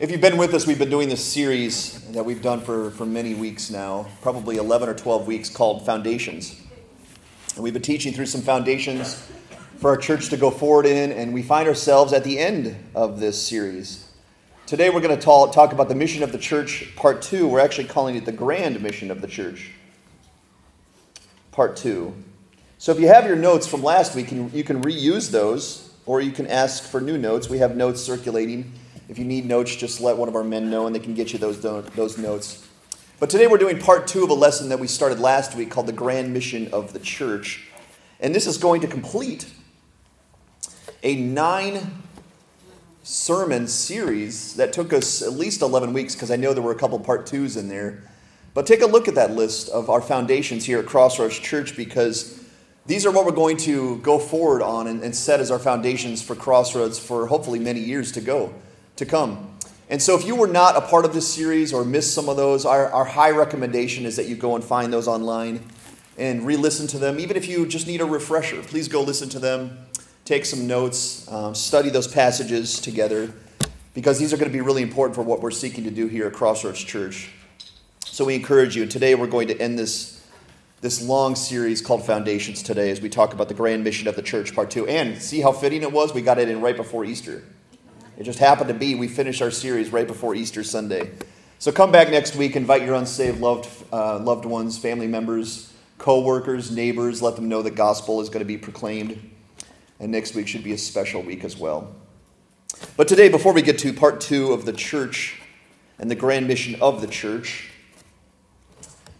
If you've been with us, we've been doing this series that we've done for, for many weeks now, probably 11 or 12 weeks, called Foundations. And we've been teaching through some foundations for our church to go forward in, and we find ourselves at the end of this series. Today we're going to talk, talk about the mission of the church, part two. We're actually calling it the grand mission of the church, part two. So if you have your notes from last week, you can reuse those, or you can ask for new notes. We have notes circulating if you need notes, just let one of our men know and they can get you those, those notes. But today we're doing part two of a lesson that we started last week called The Grand Mission of the Church. And this is going to complete a nine sermon series that took us at least 11 weeks because I know there were a couple part twos in there. But take a look at that list of our foundations here at Crossroads Church because these are what we're going to go forward on and, and set as our foundations for Crossroads for hopefully many years to go to come. And so, if you were not a part of this series or missed some of those, our, our high recommendation is that you go and find those online and re listen to them. Even if you just need a refresher, please go listen to them, take some notes, um, study those passages together, because these are going to be really important for what we're seeking to do here at Crossroads Church. So, we encourage you. Today, we're going to end this, this long series called Foundations today as we talk about the grand mission of the church, part two. And see how fitting it was? We got it in right before Easter. It just happened to be we finished our series right before Easter Sunday. So come back next week, invite your unsaved loved, uh, loved ones, family members, co workers, neighbors, let them know the gospel is going to be proclaimed. And next week should be a special week as well. But today, before we get to part two of the church and the grand mission of the church,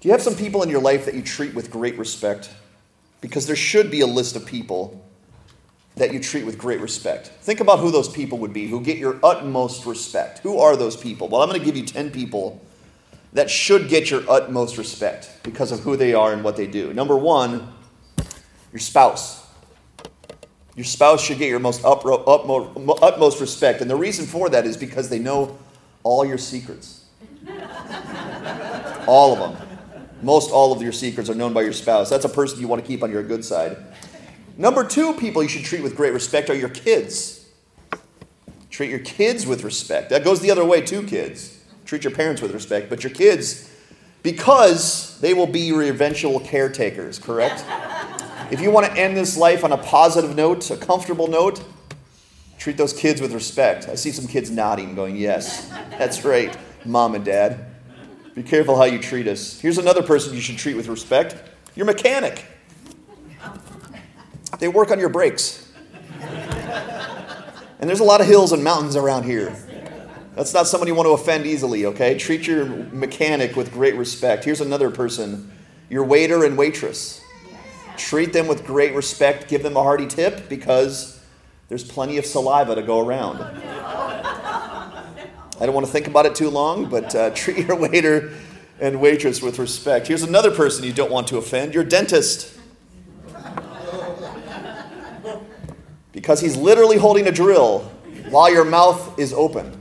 do you have some people in your life that you treat with great respect? Because there should be a list of people that you treat with great respect. Think about who those people would be who get your utmost respect. Who are those people? Well, I'm going to give you 10 people that should get your utmost respect because of who they are and what they do. Number one, your spouse. Your spouse should get your most utmost respect. And the reason for that is because they know all your secrets. all of them. Most all of your secrets are known by your spouse. That's a person you want to keep on your good side. Number two, people you should treat with great respect are your kids. Treat your kids with respect. That goes the other way, too, kids. Treat your parents with respect, but your kids, because they will be your eventual caretakers, correct? if you want to end this life on a positive note, a comfortable note, treat those kids with respect. I see some kids nodding, going, Yes, that's right, mom and dad. Be careful how you treat us. Here's another person you should treat with respect your mechanic. They work on your brakes. And there's a lot of hills and mountains around here. That's not someone you want to offend easily, okay? Treat your mechanic with great respect. Here's another person your waiter and waitress. Treat them with great respect. Give them a hearty tip because there's plenty of saliva to go around. I don't want to think about it too long, but uh, treat your waiter and waitress with respect. Here's another person you don't want to offend your dentist. Because he's literally holding a drill while your mouth is open.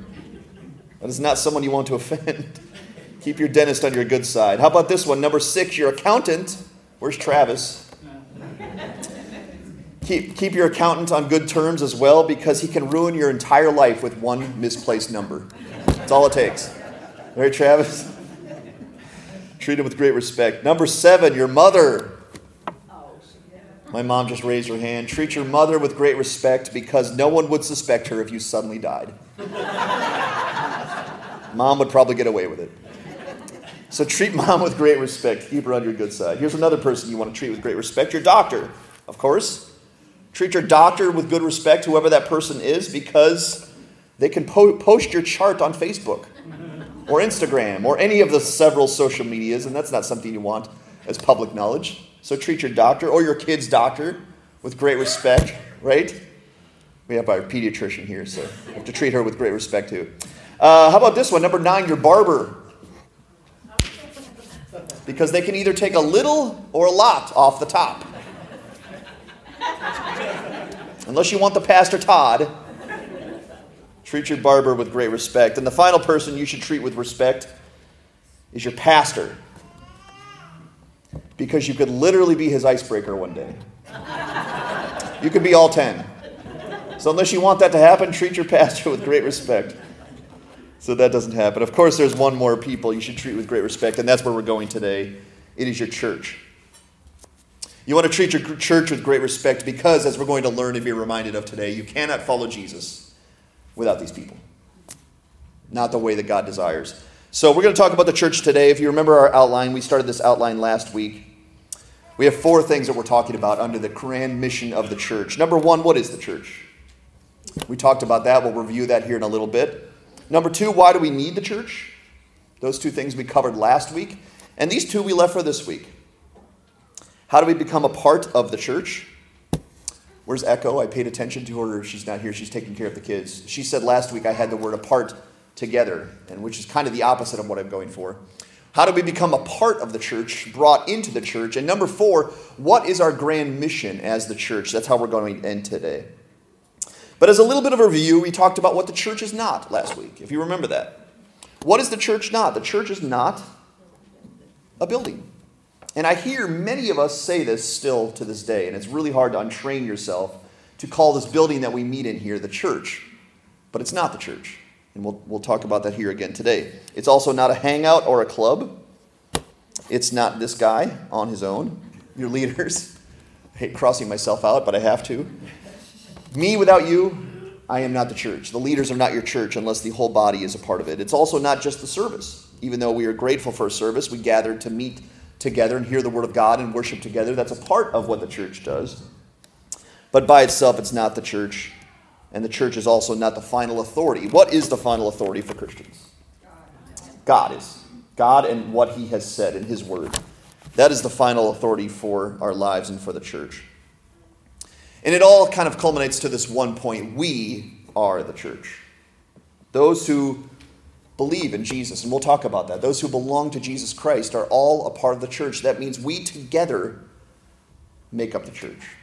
That is not someone you want to offend. Keep your dentist on your good side. How about this one? Number six, your accountant. Where's Travis? Keep, keep your accountant on good terms as well because he can ruin your entire life with one misplaced number. That's all it takes. Right, Travis? Treat him with great respect. Number seven, your mother. My mom just raised her hand. Treat your mother with great respect because no one would suspect her if you suddenly died. mom would probably get away with it. So treat mom with great respect. Keep her on your good side. Here's another person you want to treat with great respect your doctor, of course. Treat your doctor with good respect, whoever that person is, because they can po- post your chart on Facebook or Instagram or any of the several social medias, and that's not something you want as public knowledge. So treat your doctor or your kid's doctor with great respect, right? We have our pediatrician here, so we have to treat her with great respect too. Uh, how about this one? Number nine, your barber. Because they can either take a little or a lot off the top. Unless you want the Pastor Todd, treat your barber with great respect. And the final person you should treat with respect is your pastor because you could literally be his icebreaker one day. You could be all 10. So, unless you want that to happen, treat your pastor with great respect. so that doesn't happen. Of course, there's one more people you should treat with great respect, and that's where we're going today. It is your church. You want to treat your church with great respect because, as we're going to learn and be reminded of today, you cannot follow Jesus without these people. Not the way that God desires. So, we're going to talk about the church today. If you remember our outline, we started this outline last week. We have four things that we're talking about under the grand mission of the church. Number one, what is the church? We talked about that. We'll review that here in a little bit. Number two, why do we need the church? Those two things we covered last week. And these two we left for this week. How do we become a part of the church? Where's Echo? I paid attention to her. She's not here. She's taking care of the kids. She said last week I had the word apart together, and which is kind of the opposite of what I'm going for. How do we become a part of the church, brought into the church? And number four, what is our grand mission as the church? That's how we're going to end today. But as a little bit of a review, we talked about what the church is not last week, if you remember that. What is the church not? The church is not a building. And I hear many of us say this still to this day, and it's really hard to untrain yourself to call this building that we meet in here the church. But it's not the church. And we'll, we'll talk about that here again today. It's also not a hangout or a club. It's not this guy on his own, your leaders. I hate crossing myself out, but I have to. Me without you, I am not the church. The leaders are not your church unless the whole body is a part of it. It's also not just the service. Even though we are grateful for a service, we gather to meet together and hear the word of God and worship together. That's a part of what the church does. But by itself, it's not the church. And the church is also not the final authority. What is the final authority for Christians? God is. God and what he has said in his word. That is the final authority for our lives and for the church. And it all kind of culminates to this one point we are the church. Those who believe in Jesus, and we'll talk about that, those who belong to Jesus Christ are all a part of the church. That means we together make up the church,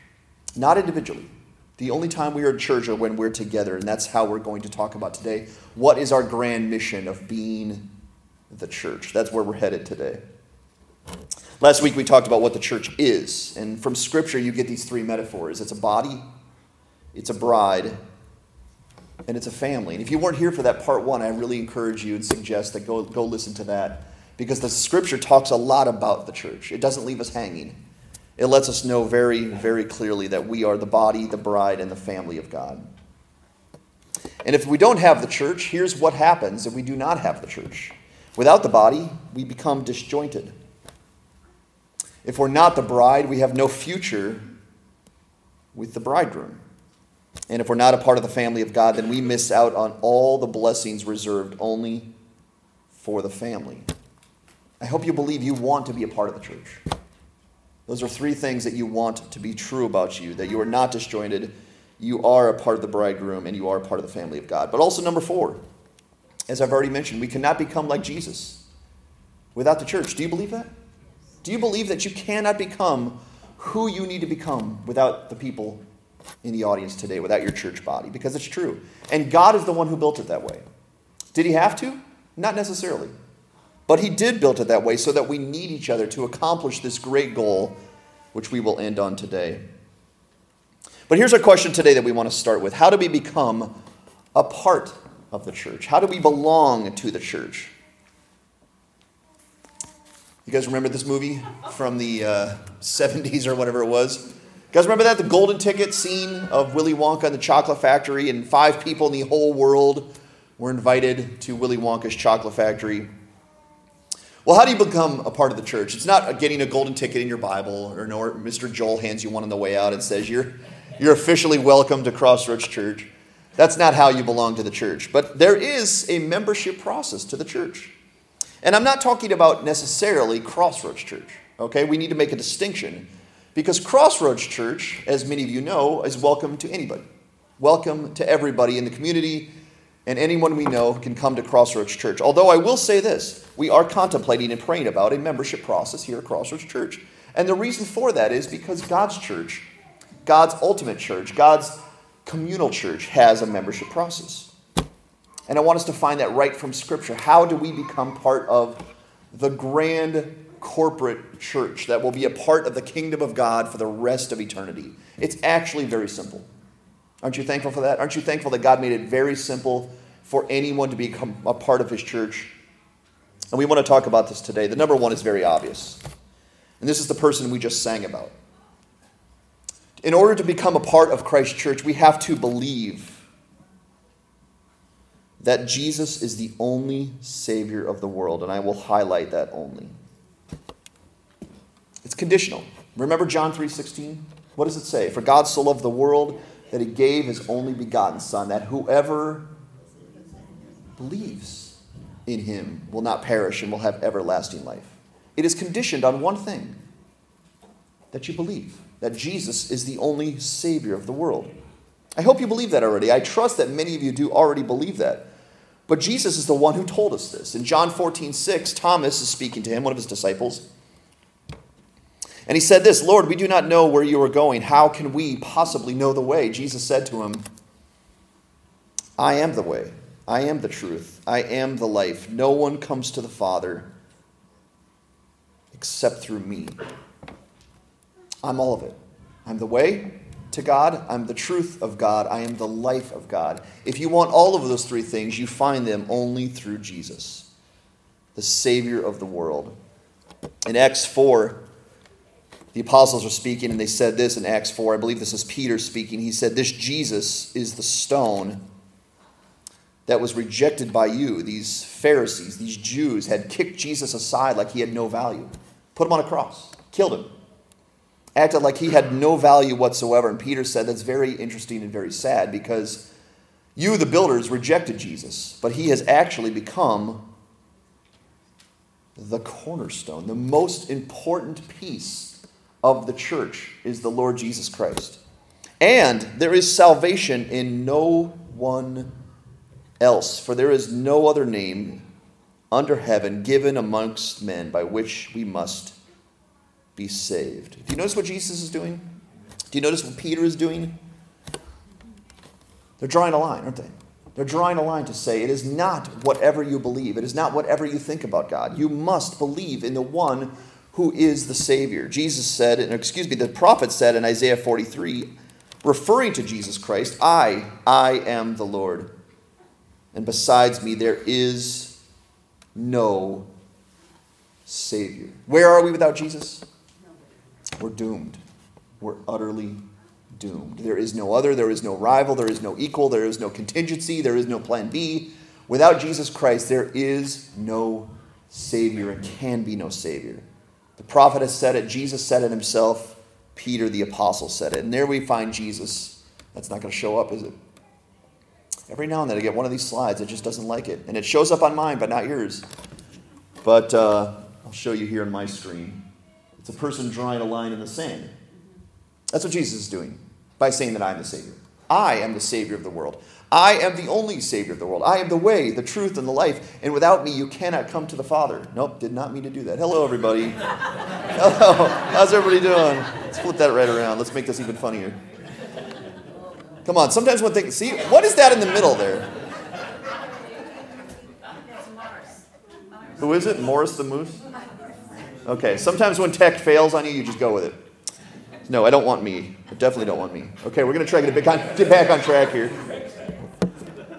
not individually. The only time we are in church are when we're together, and that's how we're going to talk about today. What is our grand mission of being the church? That's where we're headed today. Last week we talked about what the church is, and from Scripture you get these three metaphors it's a body, it's a bride, and it's a family. And if you weren't here for that part one, I really encourage you and suggest that go, go listen to that because the Scripture talks a lot about the church. It doesn't leave us hanging, it lets us know very, very clearly that we are the body, the bride, and the family of God. And if we don't have the church, here's what happens if we do not have the church. Without the body, we become disjointed. If we're not the bride, we have no future with the bridegroom. And if we're not a part of the family of God, then we miss out on all the blessings reserved only for the family. I hope you believe you want to be a part of the church. Those are three things that you want to be true about you that you are not disjointed, you are a part of the bridegroom, and you are a part of the family of God. But also, number four, as I've already mentioned, we cannot become like Jesus without the church. Do you believe that? Do you believe that you cannot become who you need to become without the people in the audience today, without your church body? Because it's true. And God is the one who built it that way. Did he have to? Not necessarily. But he did build it that way so that we need each other to accomplish this great goal, which we will end on today. But here's our question today that we want to start with How do we become a part of the church? How do we belong to the church? You guys remember this movie from the uh, 70s or whatever it was? You guys remember that? The golden ticket scene of Willy Wonka and the chocolate factory, and five people in the whole world were invited to Willy Wonka's chocolate factory. Well, how do you become a part of the church? It's not getting a golden ticket in your Bible, or Mr. Joel hands you one on the way out and says, You're, you're officially welcome to Crossroads Church. That's not how you belong to the church. But there is a membership process to the church. And I'm not talking about necessarily Crossroads Church, okay? We need to make a distinction because Crossroads Church, as many of you know, is welcome to anybody. Welcome to everybody in the community, and anyone we know can come to Crossroads Church. Although I will say this we are contemplating and praying about a membership process here at Crossroads Church. And the reason for that is because God's church, God's ultimate church, God's communal church has a membership process. And I want us to find that right from Scripture. How do we become part of the grand corporate church that will be a part of the kingdom of God for the rest of eternity? It's actually very simple. Aren't you thankful for that? Aren't you thankful that God made it very simple for anyone to become a part of his church. And we want to talk about this today. The number one is very obvious. And this is the person we just sang about. In order to become a part of Christ's church, we have to believe that Jesus is the only Savior of the world. And I will highlight that only. It's conditional. Remember John 3:16? What does it say? For God so loved the world that he gave his only begotten son that whoever believes in him will not perish and will have everlasting life. It is conditioned on one thing that you believe that Jesus is the only Savior of the world. I hope you believe that already. I trust that many of you do already believe that. But Jesus is the one who told us this. In John 14, 6, Thomas is speaking to him, one of his disciples. And he said this Lord, we do not know where you are going. How can we possibly know the way? Jesus said to him, I am the way. I am the truth. I am the life. No one comes to the Father except through me. I'm all of it. I'm the way to God. I'm the truth of God. I am the life of God. If you want all of those three things, you find them only through Jesus, the Savior of the world. In Acts 4, the apostles were speaking, and they said this in Acts 4. I believe this is Peter speaking. He said, This Jesus is the stone that was rejected by you. These Pharisees, these Jews, had kicked Jesus aside like he had no value, put him on a cross, killed him, acted like he had no value whatsoever. And Peter said, That's very interesting and very sad because you, the builders, rejected Jesus, but he has actually become the cornerstone, the most important piece of the church is the Lord Jesus Christ. And there is salvation in no one else, for there is no other name under heaven given amongst men by which we must be saved. Do you notice what Jesus is doing? Do you notice what Peter is doing? They're drawing a line, aren't they? They're drawing a line to say it is not whatever you believe, it is not whatever you think about God. You must believe in the one who is the Savior. Jesus said, and excuse me, the prophet said in Isaiah 43, referring to Jesus Christ, I, I am the Lord. And besides me, there is no Savior. Where are we without Jesus? We're doomed. We're utterly doomed. There is no other, there is no rival, there is no equal, there is no contingency, there is no plan B. Without Jesus Christ, there is no Savior and can be no Savior. The prophet has said it, Jesus said it himself, Peter the apostle said it. And there we find Jesus. That's not going to show up, is it? Every now and then I get one of these slides that just doesn't like it. And it shows up on mine, but not yours. But uh, I'll show you here on my screen. It's a person drawing a line in the sand. That's what Jesus is doing by saying that I am the Savior. I am the Savior of the world. I am the only Savior of the world. I am the way, the truth, and the life. And without me, you cannot come to the Father. Nope, did not mean to do that. Hello, everybody. Hello. How's everybody doing? Let's flip that right around. Let's make this even funnier. Come on. Sometimes one thing. See, what is that in the middle there? Who is it? Morris the Moose? Okay. Sometimes when tech fails on you, you just go with it. No, I don't want me. I definitely don't want me. Okay, we're going to try to get back on track here.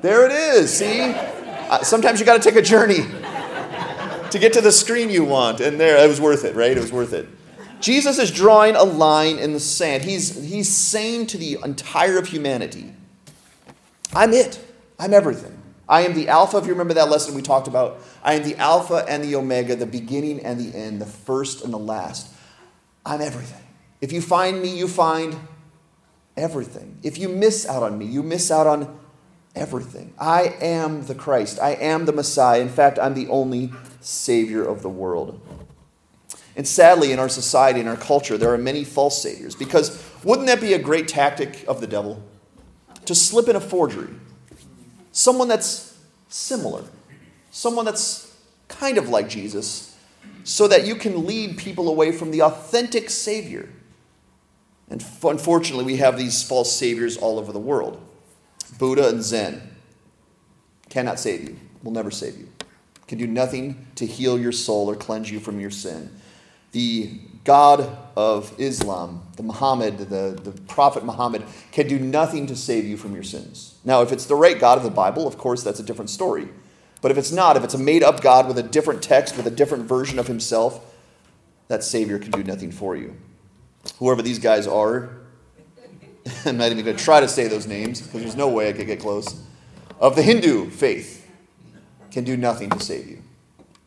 There it is. See? Uh, sometimes you got to take a journey to get to the screen you want. And there, it was worth it, right? It was worth it. Jesus is drawing a line in the sand. He's, he's saying to the entire of humanity, I'm it. I'm everything. I am the Alpha. If you remember that lesson we talked about, I am the Alpha and the Omega, the beginning and the end, the first and the last. I'm everything. If you find me, you find everything. If you miss out on me, you miss out on everything. I am the Christ. I am the Messiah. In fact, I'm the only Savior of the world. And sadly, in our society, in our culture, there are many false saviors. Because wouldn't that be a great tactic of the devil? To slip in a forgery. Someone that's similar. Someone that's kind of like Jesus, so that you can lead people away from the authentic Savior. And unfortunately, we have these false saviors all over the world. Buddha and Zen cannot save you, will never save you, can do nothing to heal your soul or cleanse you from your sin. The God of Islam, the Muhammad, the, the Prophet Muhammad, can do nothing to save you from your sins. Now, if it's the right God of the Bible, of course, that's a different story. But if it's not, if it's a made up God with a different text, with a different version of himself, that Savior can do nothing for you. Whoever these guys are, I'm not even going to try to say those names because there's no way I could get close, of the Hindu faith can do nothing to save you.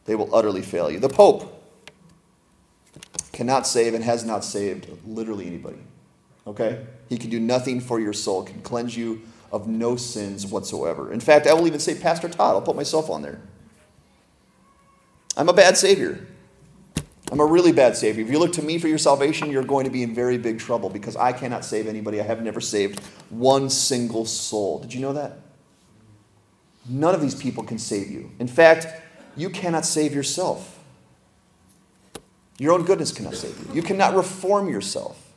They will utterly fail you. The Pope, cannot save and has not saved literally anybody. Okay? He can do nothing for your soul, can cleanse you of no sins whatsoever. In fact, I will even say Pastor Todd, I'll put myself on there. I'm a bad Savior. I'm a really bad Savior. If you look to me for your salvation, you're going to be in very big trouble because I cannot save anybody. I have never saved one single soul. Did you know that? None of these people can save you. In fact, you cannot save yourself. Your own goodness cannot save you. You cannot reform yourself.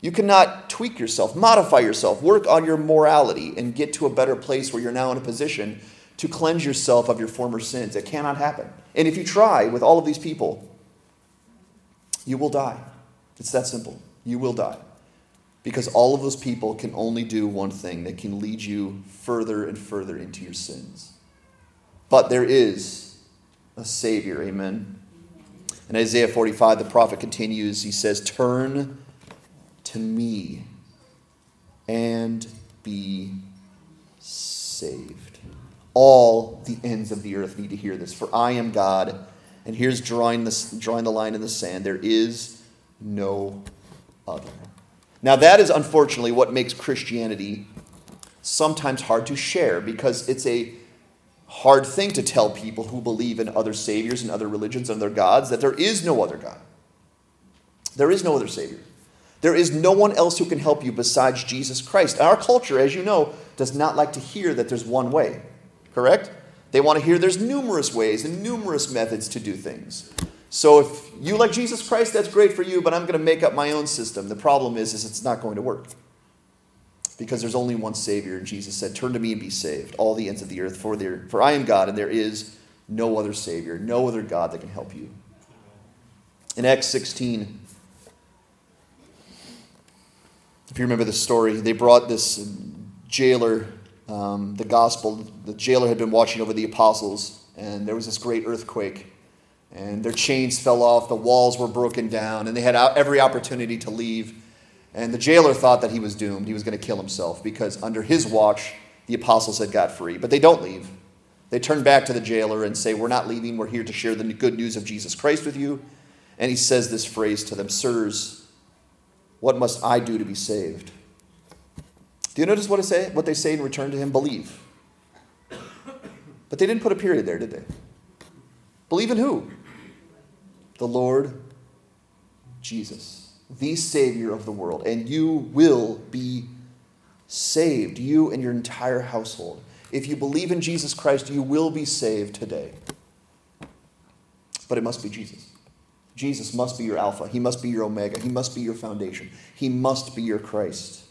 You cannot tweak yourself, modify yourself, work on your morality, and get to a better place where you're now in a position to cleanse yourself of your former sins. It cannot happen. And if you try with all of these people, you will die. It's that simple. You will die. Because all of those people can only do one thing they can lead you further and further into your sins. But there is a Savior. Amen. In Isaiah 45, the prophet continues. He says, Turn to me and be saved. All the ends of the earth need to hear this, for I am God. And here's drawing, this, drawing the line in the sand there is no other. Now, that is unfortunately what makes Christianity sometimes hard to share because it's a hard thing to tell people who believe in other saviors and other religions and other gods that there is no other God. There is no other Savior. There is no one else who can help you besides Jesus Christ. Our culture, as you know, does not like to hear that there's one way, correct? They want to hear there's numerous ways and numerous methods to do things. So if you like Jesus Christ, that's great for you, but I'm going to make up my own system. The problem is, is it's not going to work because there's only one Savior. And Jesus said, Turn to me and be saved, all the ends of the earth, for, there, for I am God, and there is no other Savior, no other God that can help you. In Acts 16, if you remember the story, they brought this jailer um, the gospel. The jailer had been watching over the apostles, and there was this great earthquake. And their chains fell off, the walls were broken down, and they had every opportunity to leave. And the jailer thought that he was doomed. He was going to kill himself because under his watch, the apostles had got free. But they don't leave. They turn back to the jailer and say, We're not leaving. We're here to share the good news of Jesus Christ with you. And he says this phrase to them Sirs, what must I do to be saved? Do you notice what, say, what they say in return to him? Believe. But they didn't put a period there, did they? Believe in who? The Lord Jesus the Savior of the world, and you will be saved, you and your entire household. If you believe in Jesus Christ, you will be saved today. But it must be Jesus. Jesus must be your Alpha. He must be your Omega. He must be your foundation. He must be your Christ.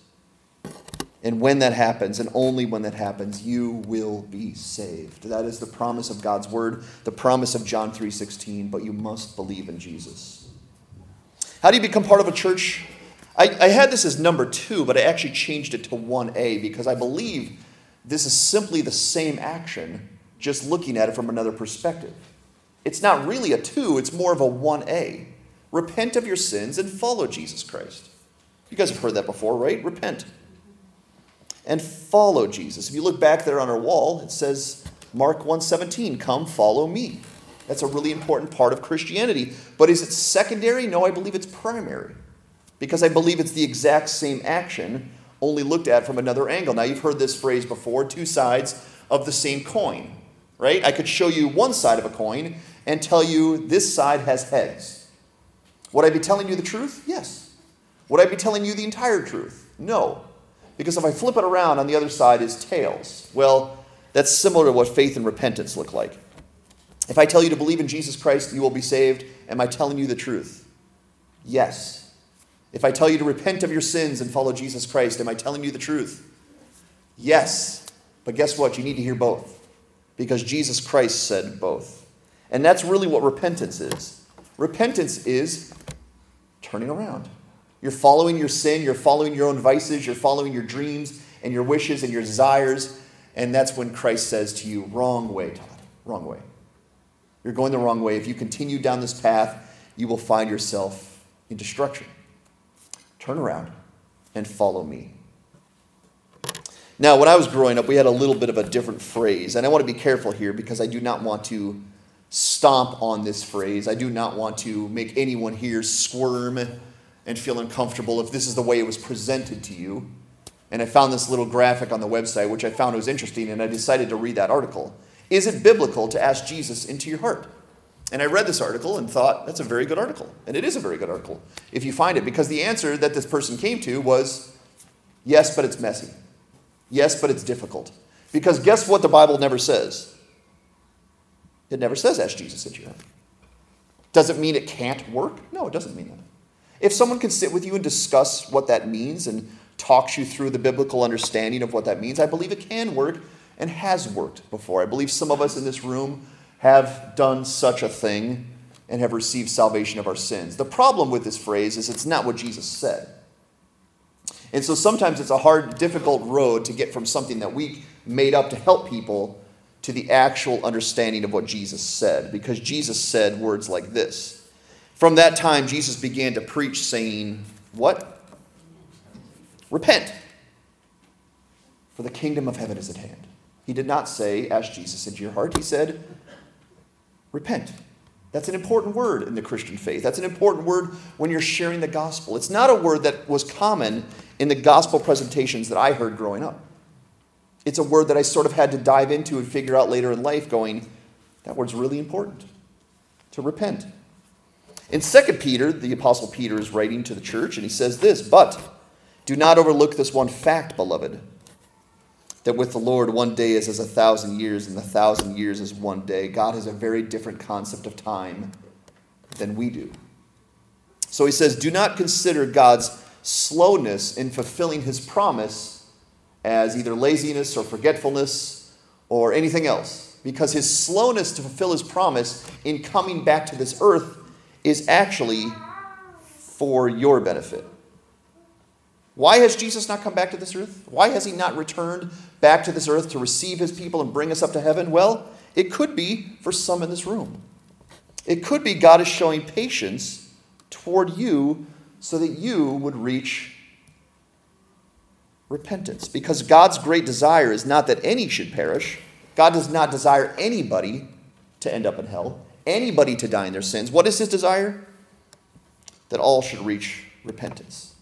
And when that happens, and only when that happens, you will be saved. That is the promise of God's word, the promise of John 3:16, but you must believe in Jesus. How do you become part of a church? I, I had this as number two, but I actually changed it to 1A because I believe this is simply the same action, just looking at it from another perspective. It's not really a two, it's more of a 1A. Repent of your sins and follow Jesus Christ. You guys have heard that before, right? Repent. And follow Jesus. If you look back there on our wall, it says Mark 1:17, "Come follow me." That's a really important part of Christianity. But is it secondary? No, I believe it's primary. Because I believe it's the exact same action, only looked at from another angle. Now, you've heard this phrase before two sides of the same coin, right? I could show you one side of a coin and tell you this side has heads. Would I be telling you the truth? Yes. Would I be telling you the entire truth? No. Because if I flip it around, on the other side is tails. Well, that's similar to what faith and repentance look like. If I tell you to believe in Jesus Christ, you will be saved, am I telling you the truth? Yes. If I tell you to repent of your sins and follow Jesus Christ, am I telling you the truth? Yes. But guess what? You need to hear both. Because Jesus Christ said both. And that's really what repentance is. Repentance is turning around. You're following your sin, you're following your own vices, you're following your dreams and your wishes and your desires. And that's when Christ says to you, Wrong way, Todd, wrong way. You're going the wrong way. If you continue down this path, you will find yourself in destruction. Turn around and follow me. Now, when I was growing up, we had a little bit of a different phrase, and I want to be careful here because I do not want to stomp on this phrase. I do not want to make anyone here squirm and feel uncomfortable if this is the way it was presented to you. And I found this little graphic on the website, which I found was interesting, and I decided to read that article. Is it biblical to ask Jesus into your heart? And I read this article and thought, that's a very good article. And it is a very good article if you find it, because the answer that this person came to was yes, but it's messy. Yes, but it's difficult. Because guess what the Bible never says? It never says ask Jesus into your heart. Does it mean it can't work? No, it doesn't mean that. If someone can sit with you and discuss what that means and talks you through the biblical understanding of what that means, I believe it can work and has worked before. I believe some of us in this room have done such a thing and have received salvation of our sins. The problem with this phrase is it's not what Jesus said. And so sometimes it's a hard, difficult road to get from something that we made up to help people to the actual understanding of what Jesus said, because Jesus said words like this. From that time, Jesus began to preach, saying, What? Repent, for the kingdom of heaven is at hand. He did not say, Ask Jesus into your heart. He said, Repent. That's an important word in the Christian faith. That's an important word when you're sharing the gospel. It's not a word that was common in the gospel presentations that I heard growing up. It's a word that I sort of had to dive into and figure out later in life, going, that word's really important to repent. In 2 Peter, the Apostle Peter is writing to the church, and he says this But do not overlook this one fact, beloved, that with the Lord, one day is as a thousand years, and a thousand years is one day. God has a very different concept of time than we do. So he says, Do not consider God's slowness in fulfilling his promise as either laziness or forgetfulness or anything else, because his slowness to fulfill his promise in coming back to this earth is actually for your benefit. Why has Jesus not come back to this earth? Why has he not returned back to this earth to receive his people and bring us up to heaven? Well, it could be for some in this room. It could be God is showing patience toward you so that you would reach repentance. Because God's great desire is not that any should perish, God does not desire anybody to end up in hell, anybody to die in their sins. What is his desire? That all should reach repentance.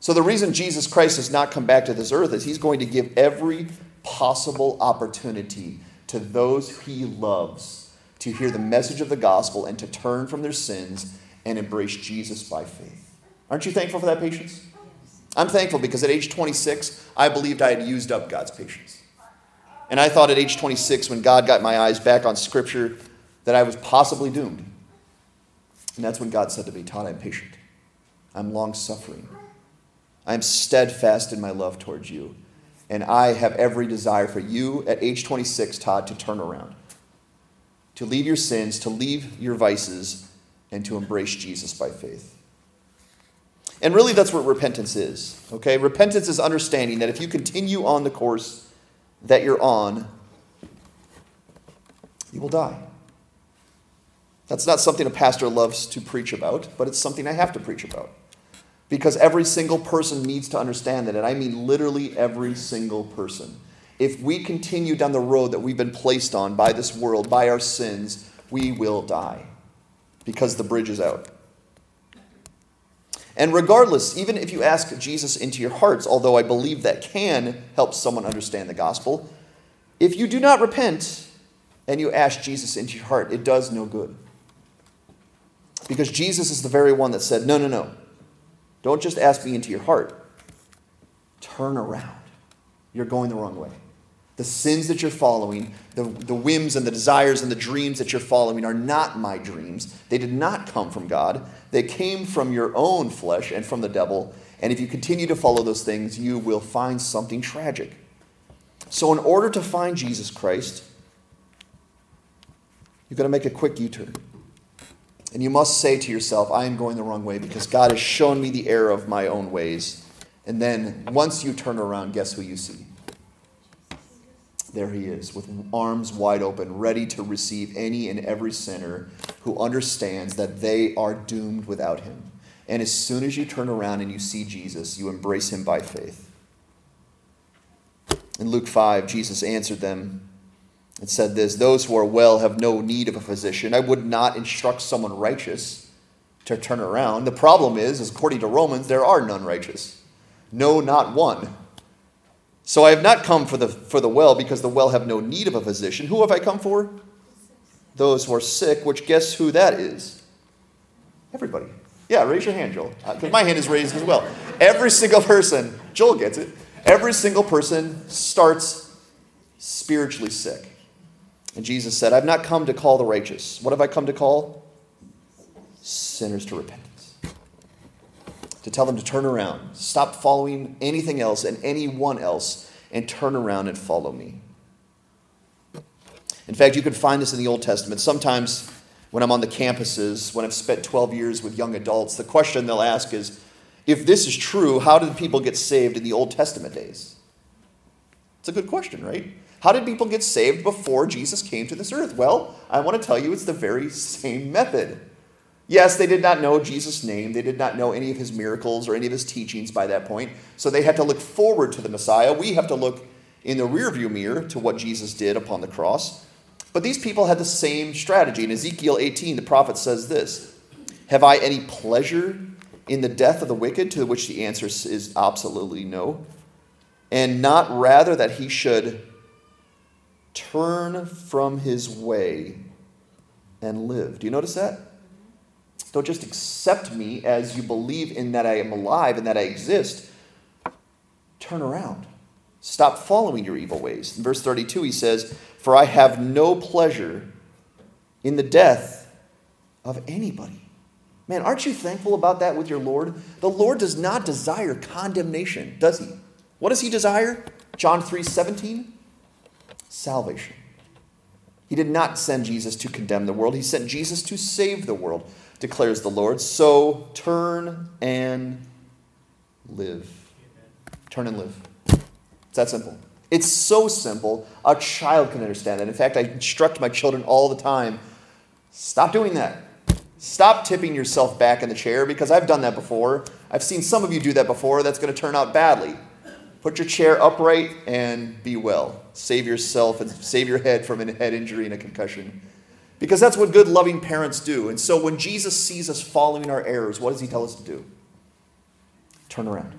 So, the reason Jesus Christ has not come back to this earth is he's going to give every possible opportunity to those he loves to hear the message of the gospel and to turn from their sins and embrace Jesus by faith. Aren't you thankful for that patience? I'm thankful because at age 26, I believed I had used up God's patience. And I thought at age 26, when God got my eyes back on Scripture, that I was possibly doomed. And that's when God said to me, Todd, I'm patient. I'm long suffering. I am steadfast in my love towards you. And I have every desire for you at age 26, Todd, to turn around, to leave your sins, to leave your vices, and to embrace Jesus by faith. And really, that's what repentance is. Okay? Repentance is understanding that if you continue on the course that you're on, you will die. That's not something a pastor loves to preach about, but it's something I have to preach about. Because every single person needs to understand that, and I mean literally every single person. If we continue down the road that we've been placed on by this world, by our sins, we will die because the bridge is out. And regardless, even if you ask Jesus into your hearts, although I believe that can help someone understand the gospel, if you do not repent and you ask Jesus into your heart, it does no good. Because Jesus is the very one that said, No, no, no. Don't just ask me into your heart. Turn around. You're going the wrong way. The sins that you're following, the, the whims and the desires and the dreams that you're following are not my dreams. They did not come from God. They came from your own flesh and from the devil. And if you continue to follow those things, you will find something tragic. So, in order to find Jesus Christ, you've got to make a quick U turn. And you must say to yourself, I am going the wrong way because God has shown me the error of my own ways. And then once you turn around, guess who you see? There he is, with arms wide open, ready to receive any and every sinner who understands that they are doomed without him. And as soon as you turn around and you see Jesus, you embrace him by faith. In Luke 5, Jesus answered them and said this Those who are well have no need of a physician. I would not instruct someone righteous to turn around. The problem is, is according to Romans, there are none righteous. No, not one. So I have not come for the, for the well, because the well have no need of a physician. Who have I come for? Those who are sick, which guess who that is? Everybody. Yeah, raise your hand, Joel, because uh, my hand is raised as well. Every single person, Joel gets it, every single person starts spiritually sick. And Jesus said, I've not come to call the righteous. What have I come to call? Sinners to repentance. To tell them to turn around, stop following anything else and anyone else, and turn around and follow me. In fact, you can find this in the Old Testament. Sometimes when I'm on the campuses, when I've spent 12 years with young adults, the question they'll ask is if this is true, how did people get saved in the Old Testament days? It's a good question, right? How did people get saved before Jesus came to this earth? Well, I want to tell you it's the very same method. Yes, they did not know Jesus' name. They did not know any of his miracles or any of his teachings by that point. So they had to look forward to the Messiah. We have to look in the rearview mirror to what Jesus did upon the cross. But these people had the same strategy. In Ezekiel 18, the prophet says this Have I any pleasure in the death of the wicked? To which the answer is absolutely no. And not rather that he should turn from his way and live. Do you notice that? Don't just accept me as you believe in that I am alive and that I exist. Turn around. Stop following your evil ways. In verse 32, he says, For I have no pleasure in the death of anybody. Man, aren't you thankful about that with your Lord? The Lord does not desire condemnation, does he? What does he desire? John 3 17? Salvation. He did not send Jesus to condemn the world, he sent Jesus to save the world, declares the Lord. So turn and live. Turn and live. It's that simple. It's so simple, a child can understand that. In fact, I instruct my children all the time stop doing that. Stop tipping yourself back in the chair because I've done that before. I've seen some of you do that before. That's going to turn out badly. Put your chair upright and be well. Save yourself and save your head from a head injury and a concussion. Because that's what good, loving parents do. And so when Jesus sees us following our errors, what does he tell us to do? Turn around.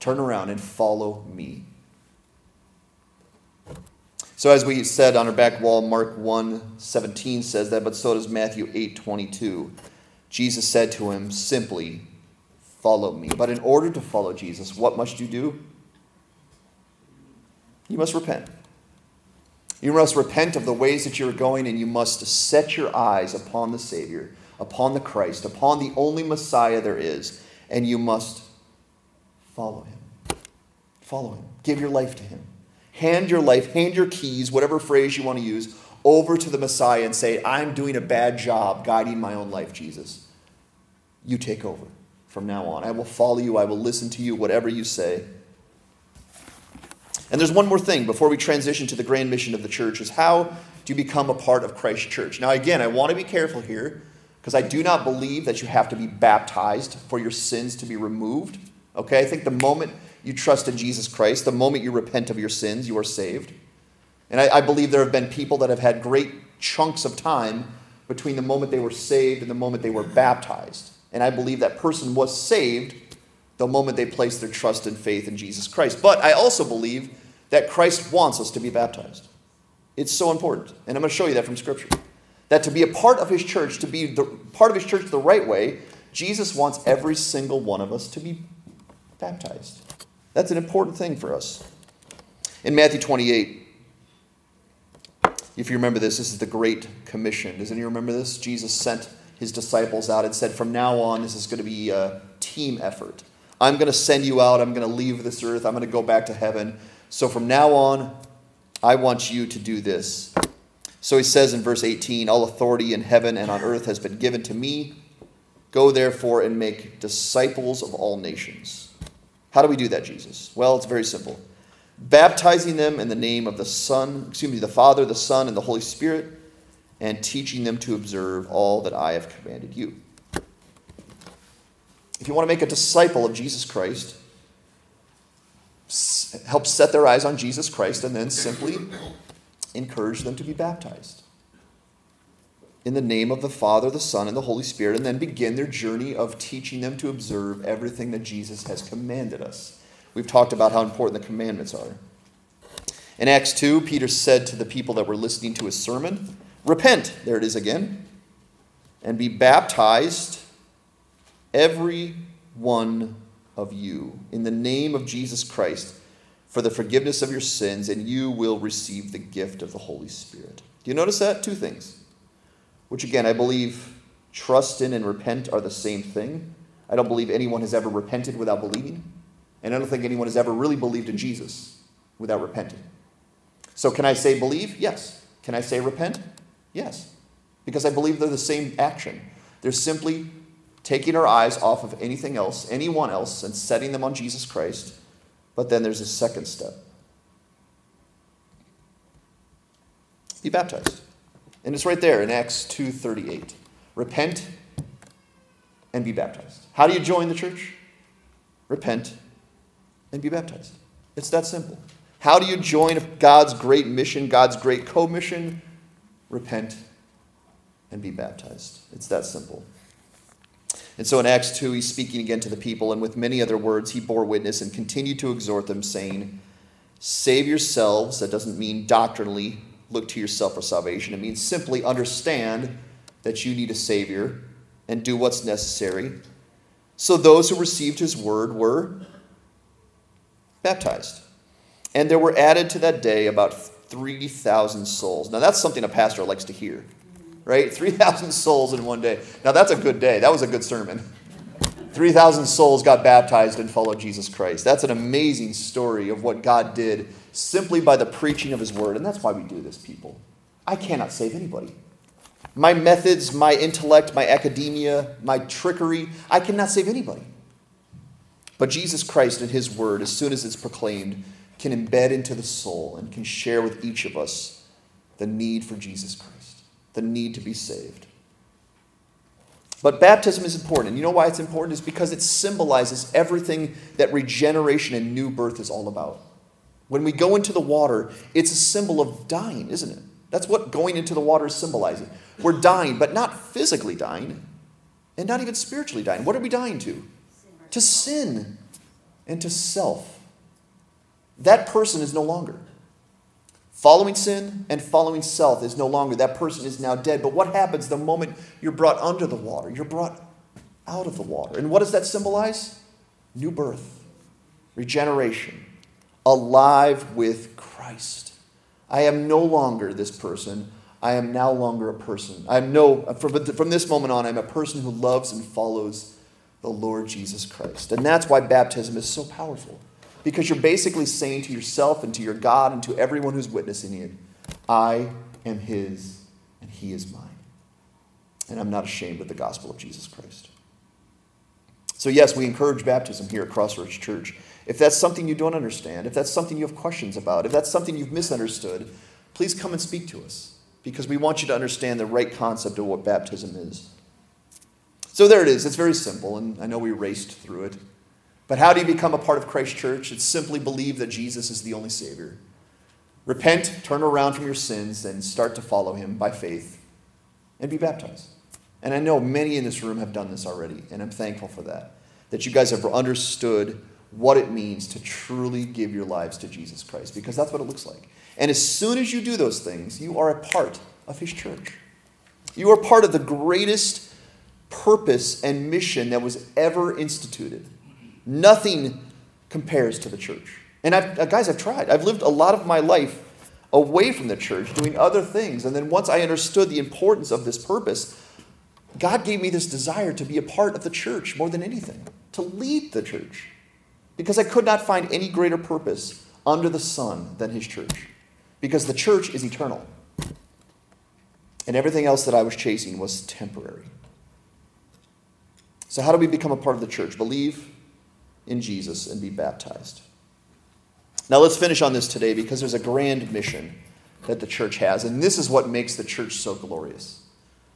Turn around and follow me. So as we said on our back wall, Mark 1 17 says that, but so does Matthew 8 22. Jesus said to him, simply, follow me. But in order to follow Jesus, what must you do? You must repent. You must repent of the ways that you're going, and you must set your eyes upon the Savior, upon the Christ, upon the only Messiah there is, and you must follow him. Follow him. Give your life to him hand your life, hand your keys, whatever phrase you want to use, over to the Messiah and say, I'm doing a bad job guiding my own life, Jesus. You take over from now on. I will follow you. I will listen to you, whatever you say. And there's one more thing before we transition to the grand mission of the church is how do you become a part of Christ's church? Now, again, I want to be careful here because I do not believe that you have to be baptized for your sins to be removed. Okay? I think the moment you trust in Jesus Christ, the moment you repent of your sins, you are saved. And I, I, believe there have been people that have had great chunks of time between the moment they were saved and the moment they were baptized. And I believe that person was saved the moment they place their trust and faith in Jesus Christ. But I also believe that Christ wants us to be baptized. It's so important. And I'm going to show you that from Scripture. That to be a part of his church, to be the, part of his church the right way, Jesus wants every single one of us to be baptized. That's an important thing for us. In Matthew 28, if you remember this, this is the Great Commission. Does anyone remember this? Jesus sent his disciples out and said, From now on, this is going to be a team effort. I'm going to send you out. I'm going to leave this earth. I'm going to go back to heaven. So from now on, I want you to do this. So he says in verse 18 All authority in heaven and on earth has been given to me. Go therefore and make disciples of all nations. How do we do that, Jesus? Well, it's very simple. Baptizing them in the name of the Son, excuse me, the Father, the Son, and the Holy Spirit, and teaching them to observe all that I have commanded you. If you want to make a disciple of Jesus Christ, help set their eyes on Jesus Christ and then simply encourage them to be baptized in the name of the Father, the Son, and the Holy Spirit, and then begin their journey of teaching them to observe everything that Jesus has commanded us. We've talked about how important the commandments are. In Acts 2, Peter said to the people that were listening to his sermon, Repent, there it is again, and be baptized, every one of you, in the name of Jesus Christ, for the forgiveness of your sins, and you will receive the gift of the Holy Spirit. Do you notice that? Two things which again, I believe trust in and repent are the same thing. I don't believe anyone has ever repented without believing. And I don't think anyone has ever really believed in Jesus without repenting. So, can I say believe? Yes. Can I say repent? Yes. Because I believe they're the same action. They're simply taking our eyes off of anything else, anyone else, and setting them on Jesus Christ. But then there's a second step be baptized. And it's right there in Acts 2:38. Repent and be baptized. How do you join the church? Repent and be baptized. It's that simple. How do you join God's great mission, God's great commission? Repent and be baptized. It's that simple. And so in Acts 2, he's speaking again to the people, and with many other words, he bore witness and continued to exhort them, saying, Save yourselves. That doesn't mean doctrinally look to yourself for salvation. It means simply understand that you need a Savior and do what's necessary. So those who received his word were baptized. And there were added to that day about 3,000 souls. Now, that's something a pastor likes to hear, right? 3,000 souls in one day. Now, that's a good day. That was a good sermon. 3,000 souls got baptized and followed Jesus Christ. That's an amazing story of what God did simply by the preaching of his word. And that's why we do this, people. I cannot save anybody. My methods, my intellect, my academia, my trickery, I cannot save anybody. But Jesus Christ and his word, as soon as it's proclaimed, can embed into the soul and can share with each of us the need for Jesus Christ, the need to be saved. But baptism is important. And you know why it's important? Is because it symbolizes everything that regeneration and new birth is all about. When we go into the water, it's a symbol of dying, isn't it? That's what going into the water is symbolizing. We're dying, but not physically dying, and not even spiritually dying. What are we dying to? To sin and to self. That person is no longer. Following sin and following self is no longer. That person is now dead. But what happens the moment you're brought under the water? You're brought out of the water. And what does that symbolize? New birth, regeneration, alive with Christ. I am no longer this person. I am now longer a person. I am no, from, from this moment on, I'm a person who loves and follows the Lord Jesus Christ. And that's why baptism is so powerful. Because you're basically saying to yourself and to your God and to everyone who's witnessing it, I am His and He is mine. And I'm not ashamed of the gospel of Jesus Christ. So, yes, we encourage baptism here at Crossroads Church. If that's something you don't understand, if that's something you have questions about, if that's something you've misunderstood, please come and speak to us because we want you to understand the right concept of what baptism is. So there it is. It's very simple, and I know we raced through it. But how do you become a part of Christ Church? It's simply believe that Jesus is the only Savior. Repent, turn around from your sins, and start to follow Him by faith and be baptized. And I know many in this room have done this already, and I'm thankful for that. That you guys have understood what it means to truly give your lives to Jesus Christ, because that's what it looks like. And as soon as you do those things, you are a part of His church. You are part of the greatest purpose and mission that was ever instituted. Nothing compares to the church. And I've, uh, guys, I've tried. I've lived a lot of my life away from the church, doing other things. And then once I understood the importance of this purpose, God gave me this desire to be a part of the church more than anything, to lead the church because I could not find any greater purpose under the sun than his church. Because the church is eternal. and everything else that I was chasing was temporary. So, how do we become a part of the church? Believe in Jesus and be baptized. Now, let's finish on this today because there's a grand mission that the church has, and this is what makes the church so glorious.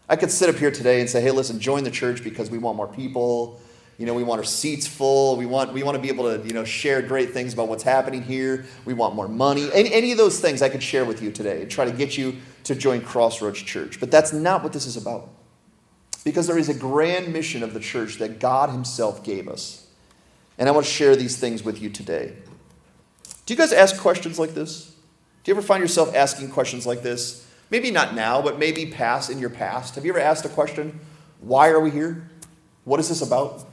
I could sit up here today and say, hey, listen, join the church because we want more people. You know, we want our seats full. We want, we want to be able to, you know, share great things about what's happening here. We want more money. Any, any of those things I could share with you today and try to get you to join Crossroads Church. But that's not what this is about. Because there is a grand mission of the church that God Himself gave us. And I want to share these things with you today. Do you guys ask questions like this? Do you ever find yourself asking questions like this? Maybe not now, but maybe past in your past. Have you ever asked a question? Why are we here? What is this about?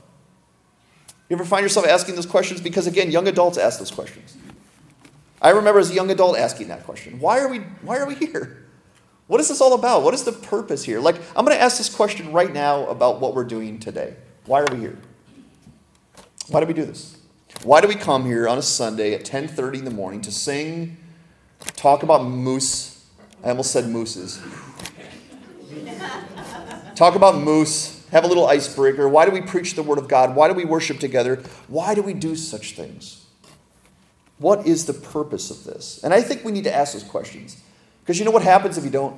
You ever find yourself asking those questions? Because again, young adults ask those questions. I remember as a young adult asking that question. Why are we why are we here? What is this all about? What is the purpose here? Like I'm going to ask this question right now about what we're doing today. Why are we here? Why do we do this? Why do we come here on a Sunday at 10:30 in the morning to sing, talk about moose? I almost said mooses. talk about moose, have a little icebreaker. Why do we preach the word of God? Why do we worship together? Why do we do such things? What is the purpose of this? And I think we need to ask those questions. Because you know what happens if you don't?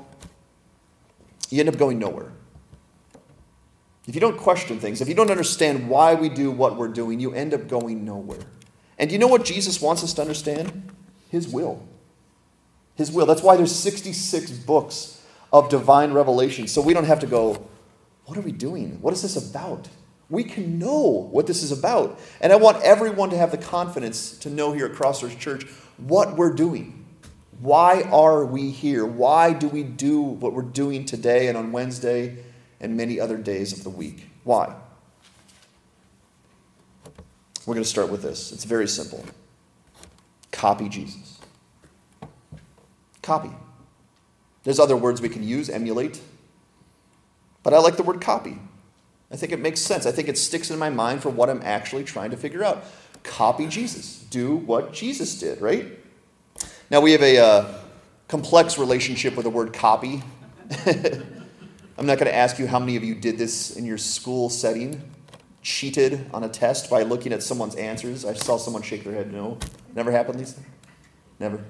You end up going nowhere. If you don't question things, if you don't understand why we do what we're doing, you end up going nowhere. And you know what Jesus wants us to understand? His will. His will. That's why there's 66 books of divine revelation. So we don't have to go, what are we doing? What is this about? We can know what this is about. And I want everyone to have the confidence to know here at Crossroads Church what we're doing. Why are we here? Why do we do what we're doing today and on Wednesday and many other days of the week. Why? We're going to start with this. It's very simple copy Jesus. Copy. There's other words we can use, emulate. But I like the word copy. I think it makes sense. I think it sticks in my mind for what I'm actually trying to figure out. Copy Jesus. Do what Jesus did, right? Now, we have a uh, complex relationship with the word copy. I'm not going to ask you how many of you did this in your school setting, cheated on a test by looking at someone's answers. I saw someone shake their head no. Never happened, Lisa? Never?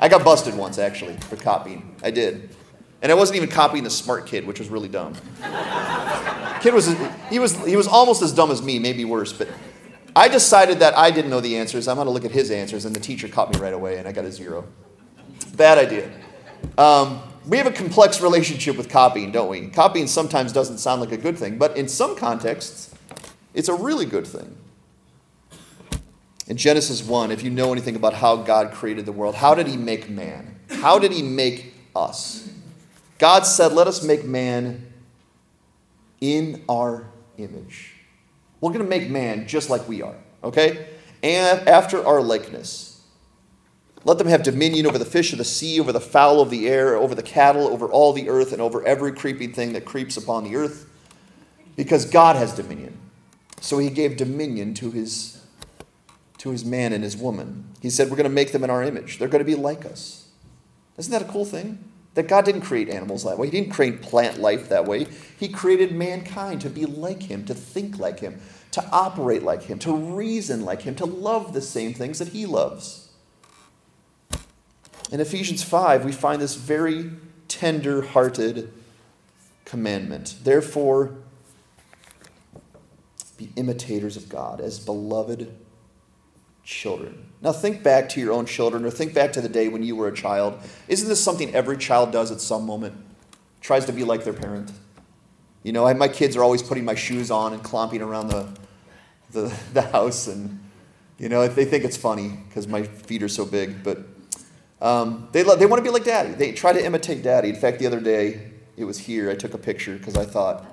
I got busted once, actually, for copying. I did. And I wasn't even copying the smart kid, which was really dumb. kid was, he was, he was almost as dumb as me, maybe worse, but I decided that I didn't know the answers. I'm going to look at his answers, and the teacher caught me right away, and I got a zero. Bad idea. Um, we have a complex relationship with copying, don't we? Copying sometimes doesn't sound like a good thing, but in some contexts, it's a really good thing. In Genesis 1, if you know anything about how God created the world, how did he make man? How did he make us? God said, Let us make man in our image. We're going to make man just like we are, okay? And after our likeness. Let them have dominion over the fish of the sea, over the fowl of the air, over the cattle, over all the earth, and over every creeping thing that creeps upon the earth. Because God has dominion. So he gave dominion to his, to his man and his woman. He said, We're going to make them in our image. They're going to be like us. Isn't that a cool thing? That God didn't create animals that way. He didn't create plant life that way. He created mankind to be like him, to think like him, to operate like him, to reason like him, to love the same things that he loves. In Ephesians 5, we find this very tender hearted commandment. Therefore, be imitators of God as beloved children. Now, think back to your own children or think back to the day when you were a child. Isn't this something every child does at some moment? Tries to be like their parent. You know, my kids are always putting my shoes on and clomping around the, the, the house, and, you know, they think it's funny because my feet are so big, but um, they, they want to be like daddy. They try to imitate daddy. In fact, the other day, it was here. I took a picture because I thought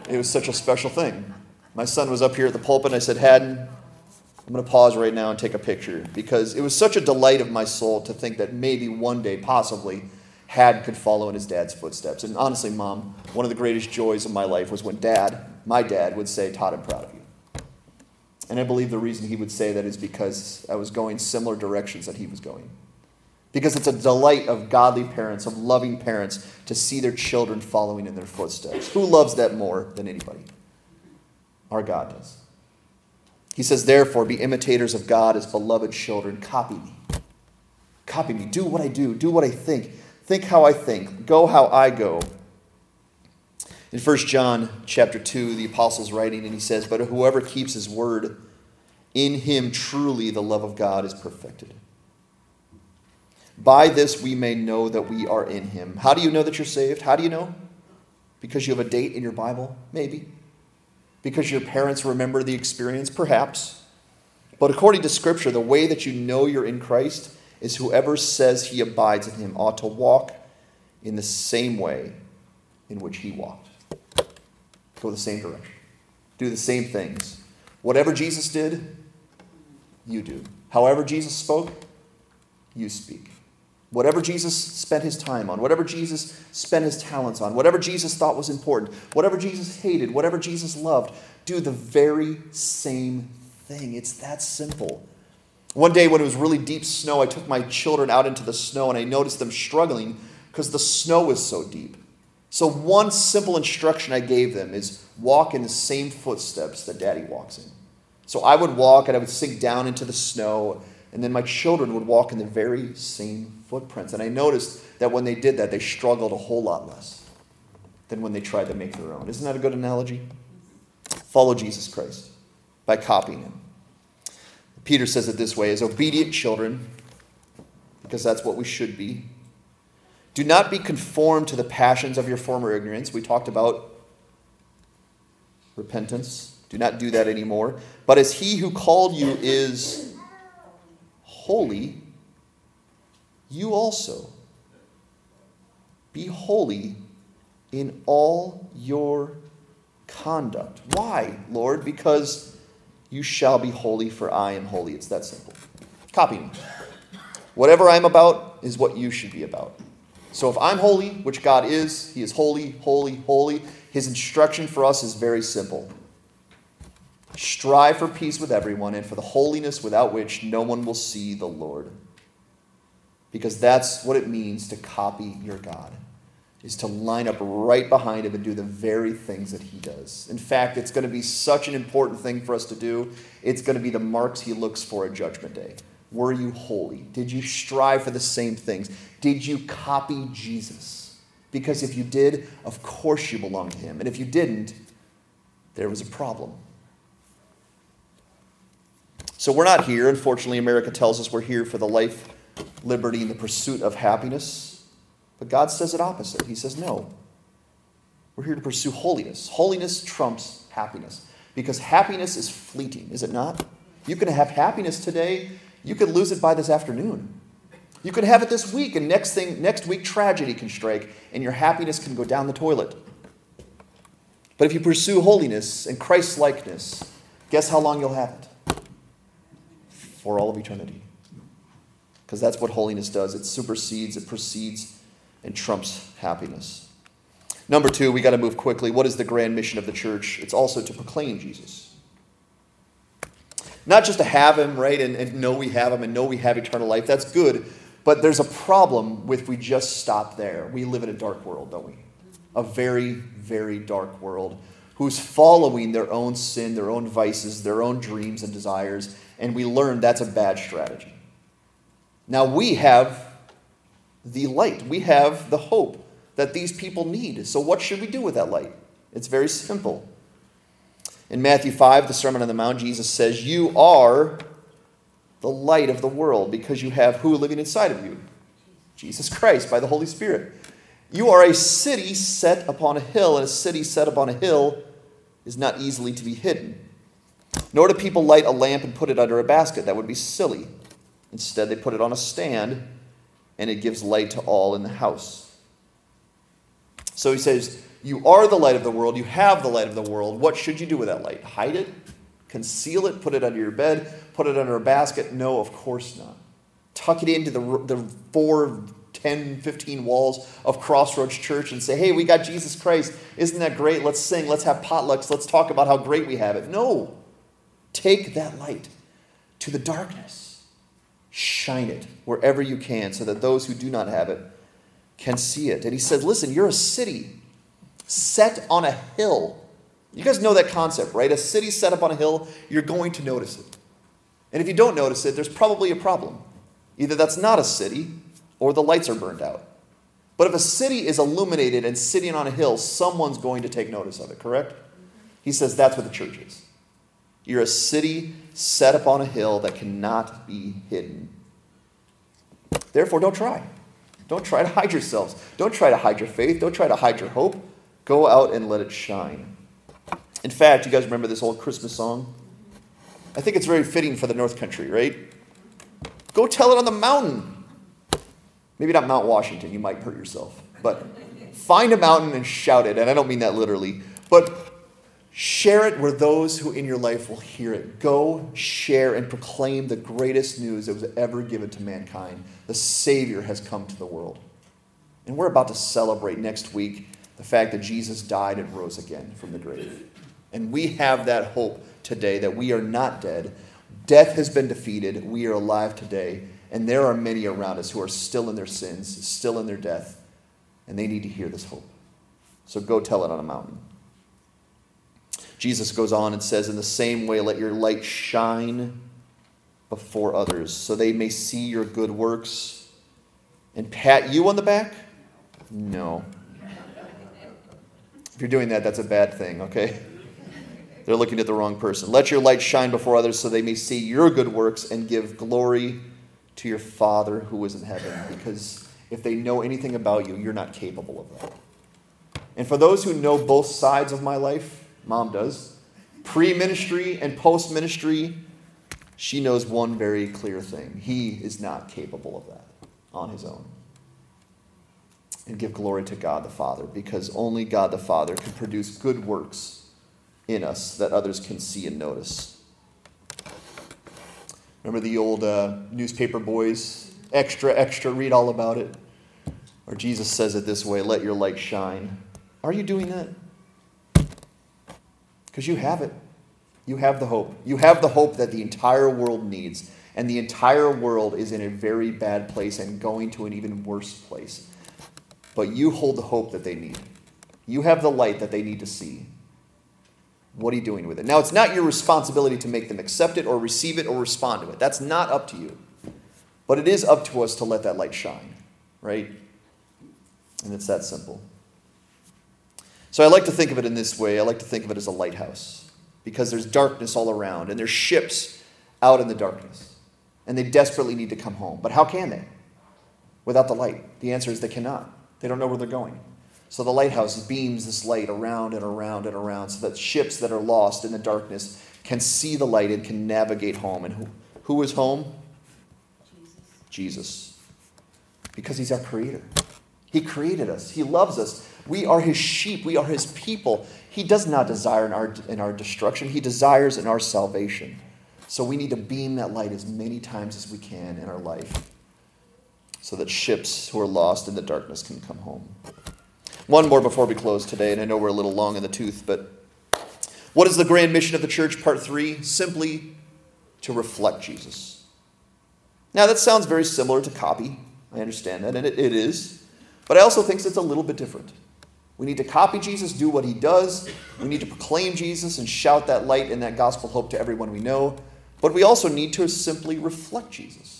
it was such a special thing. My son was up here at the pulpit, and I said, Haddon, I'm going to pause right now and take a picture because it was such a delight of my soul to think that maybe one day, possibly, Had could follow in his dad's footsteps. And honestly, mom, one of the greatest joys of my life was when dad, my dad, would say, Todd, I'm proud of you. And I believe the reason he would say that is because I was going similar directions that he was going. Because it's a delight of godly parents, of loving parents, to see their children following in their footsteps. Who loves that more than anybody? Our God does. He says, Therefore, be imitators of God as beloved children. Copy me. Copy me. Do what I do. Do what I think. Think how I think. Go how I go. In 1 John chapter 2, the apostle's writing, and he says, But whoever keeps his word, in him truly the love of God is perfected. By this we may know that we are in him. How do you know that you're saved? How do you know? Because you have a date in your Bible? Maybe. Because your parents remember the experience? Perhaps. But according to Scripture, the way that you know you're in Christ is whoever says he abides in him ought to walk in the same way in which he walked. Go the same direction. Do the same things. Whatever Jesus did, you do. However Jesus spoke, you speak. Whatever Jesus spent his time on, whatever Jesus spent his talents on, whatever Jesus thought was important, whatever Jesus hated, whatever Jesus loved, do the very same thing. It's that simple. One day when it was really deep snow, I took my children out into the snow and I noticed them struggling because the snow was so deep. So, one simple instruction I gave them is walk in the same footsteps that daddy walks in. So, I would walk and I would sink down into the snow, and then my children would walk in the very same footprints. And I noticed that when they did that, they struggled a whole lot less than when they tried to make their own. Isn't that a good analogy? Follow Jesus Christ by copying him. Peter says it this way as obedient children, because that's what we should be. Do not be conformed to the passions of your former ignorance. We talked about repentance. Do not do that anymore. But as he who called you is holy, you also be holy in all your conduct. Why, Lord? Because you shall be holy, for I am holy. It's that simple. Copy me. Whatever I'm about is what you should be about. So if I'm holy, which God is, He is holy, holy, holy, His instruction for us is very simple. Strive for peace with everyone and for the holiness without which no one will see the Lord. Because that's what it means to copy your God is to line up right behind him and do the very things that he does. In fact, it's going to be such an important thing for us to do. It's going to be the marks he looks for at Judgment Day. Were you holy? Did you strive for the same things? Did you copy Jesus? Because if you did, of course you belong to him. And if you didn't, there was a problem. So we're not here. Unfortunately, America tells us we're here for the life, liberty, and the pursuit of happiness. But God says it opposite. He says, no. We're here to pursue holiness. Holiness trumps happiness because happiness is fleeting, is it not? You can have happiness today, you could lose it by this afternoon. You could have it this week, and next thing, next week, tragedy can strike, and your happiness can go down the toilet. But if you pursue holiness and Christ's likeness, guess how long you'll have it? For all of eternity. Because that's what holiness does. It supersedes, it precedes, and trumps happiness. Number two, we got to move quickly. What is the grand mission of the church? It's also to proclaim Jesus. Not just to have him, right, and, and know we have him and know we have eternal life. That's good. But there's a problem with we just stop there. We live in a dark world, don't we? A very, very dark world who's following their own sin, their own vices, their own dreams and desires, and we learn that's a bad strategy. Now we have the light. We have the hope that these people need. So, what should we do with that light? It's very simple. In Matthew 5, the Sermon on the Mount, Jesus says, You are the light of the world because you have who living inside of you? Jesus Christ by the Holy Spirit. You are a city set upon a hill, and a city set upon a hill is not easily to be hidden. Nor do people light a lamp and put it under a basket. That would be silly. Instead, they put it on a stand and it gives light to all in the house. So he says, You are the light of the world, you have the light of the world. What should you do with that light? Hide it? Conceal it? Put it under your bed? Put it under a basket? No, of course not. Tuck it into the, the four, 10, 15 walls of Crossroads Church and say, Hey, we got Jesus Christ. Isn't that great? Let's sing. Let's have potlucks. Let's talk about how great we have it. No. Take that light to the darkness Shine it wherever you can so that those who do not have it can see it. And he said, Listen, you're a city set on a hill. You guys know that concept, right? A city set up on a hill, you're going to notice it. And if you don't notice it, there's probably a problem. Either that's not a city or the lights are burned out. But if a city is illuminated and sitting on a hill, someone's going to take notice of it, correct? He says that's what the church is. You're a city set up on a hill that cannot be hidden. Therefore, don't try. Don't try to hide yourselves. Don't try to hide your faith. Don't try to hide your hope. Go out and let it shine. In fact, you guys remember this old Christmas song? I think it's very fitting for the North Country, right? Go tell it on the mountain. Maybe not Mount Washington, you might hurt yourself. But find a mountain and shout it. And I don't mean that literally. But share it where those who in your life will hear it. Go share and proclaim the greatest news that was ever given to mankind. The Savior has come to the world. And we're about to celebrate next week the fact that Jesus died and rose again from the grave. And we have that hope today that we are not dead. Death has been defeated. We are alive today. And there are many around us who are still in their sins, still in their death, and they need to hear this hope. So go tell it on a mountain. Jesus goes on and says, In the same way, let your light shine before others, so they may see your good works and pat you on the back? No. If you're doing that, that's a bad thing, okay? They're looking at the wrong person. Let your light shine before others so they may see your good works and give glory to your Father who is in heaven. Because if they know anything about you, you're not capable of that. And for those who know both sides of my life, mom does, pre ministry and post ministry, she knows one very clear thing. He is not capable of that on his own and give glory to God the Father because only God the Father can produce good works in us that others can see and notice. Remember the old uh, newspaper boys? Extra, extra, read all about it. Or Jesus says it this way let your light shine. Are you doing that? Because you have it. You have the hope. You have the hope that the entire world needs. And the entire world is in a very bad place and going to an even worse place but you hold the hope that they need. You have the light that they need to see. What are you doing with it? Now, it's not your responsibility to make them accept it or receive it or respond to it. That's not up to you. But it is up to us to let that light shine, right? And it's that simple. So I like to think of it in this way I like to think of it as a lighthouse because there's darkness all around and there's ships out in the darkness and they desperately need to come home. But how can they without the light? The answer is they cannot. They don't know where they're going. So the lighthouse beams this light around and around and around so that ships that are lost in the darkness can see the light and can navigate home. And who, who is home? Jesus. Jesus. Because he's our creator. He created us, he loves us. We are his sheep, we are his people. He does not desire in our, in our destruction, he desires in our salvation. So we need to beam that light as many times as we can in our life so that ships who are lost in the darkness can come home. One more before we close today, and I know we're a little long in the tooth, but what is the grand mission of the church? Part three simply to reflect Jesus. Now, that sounds very similar to copy. I understand that, and it, it is. But I also think it's a little bit different. We need to copy Jesus, do what he does. We need to proclaim Jesus and shout that light and that gospel hope to everyone we know. But we also need to simply reflect Jesus.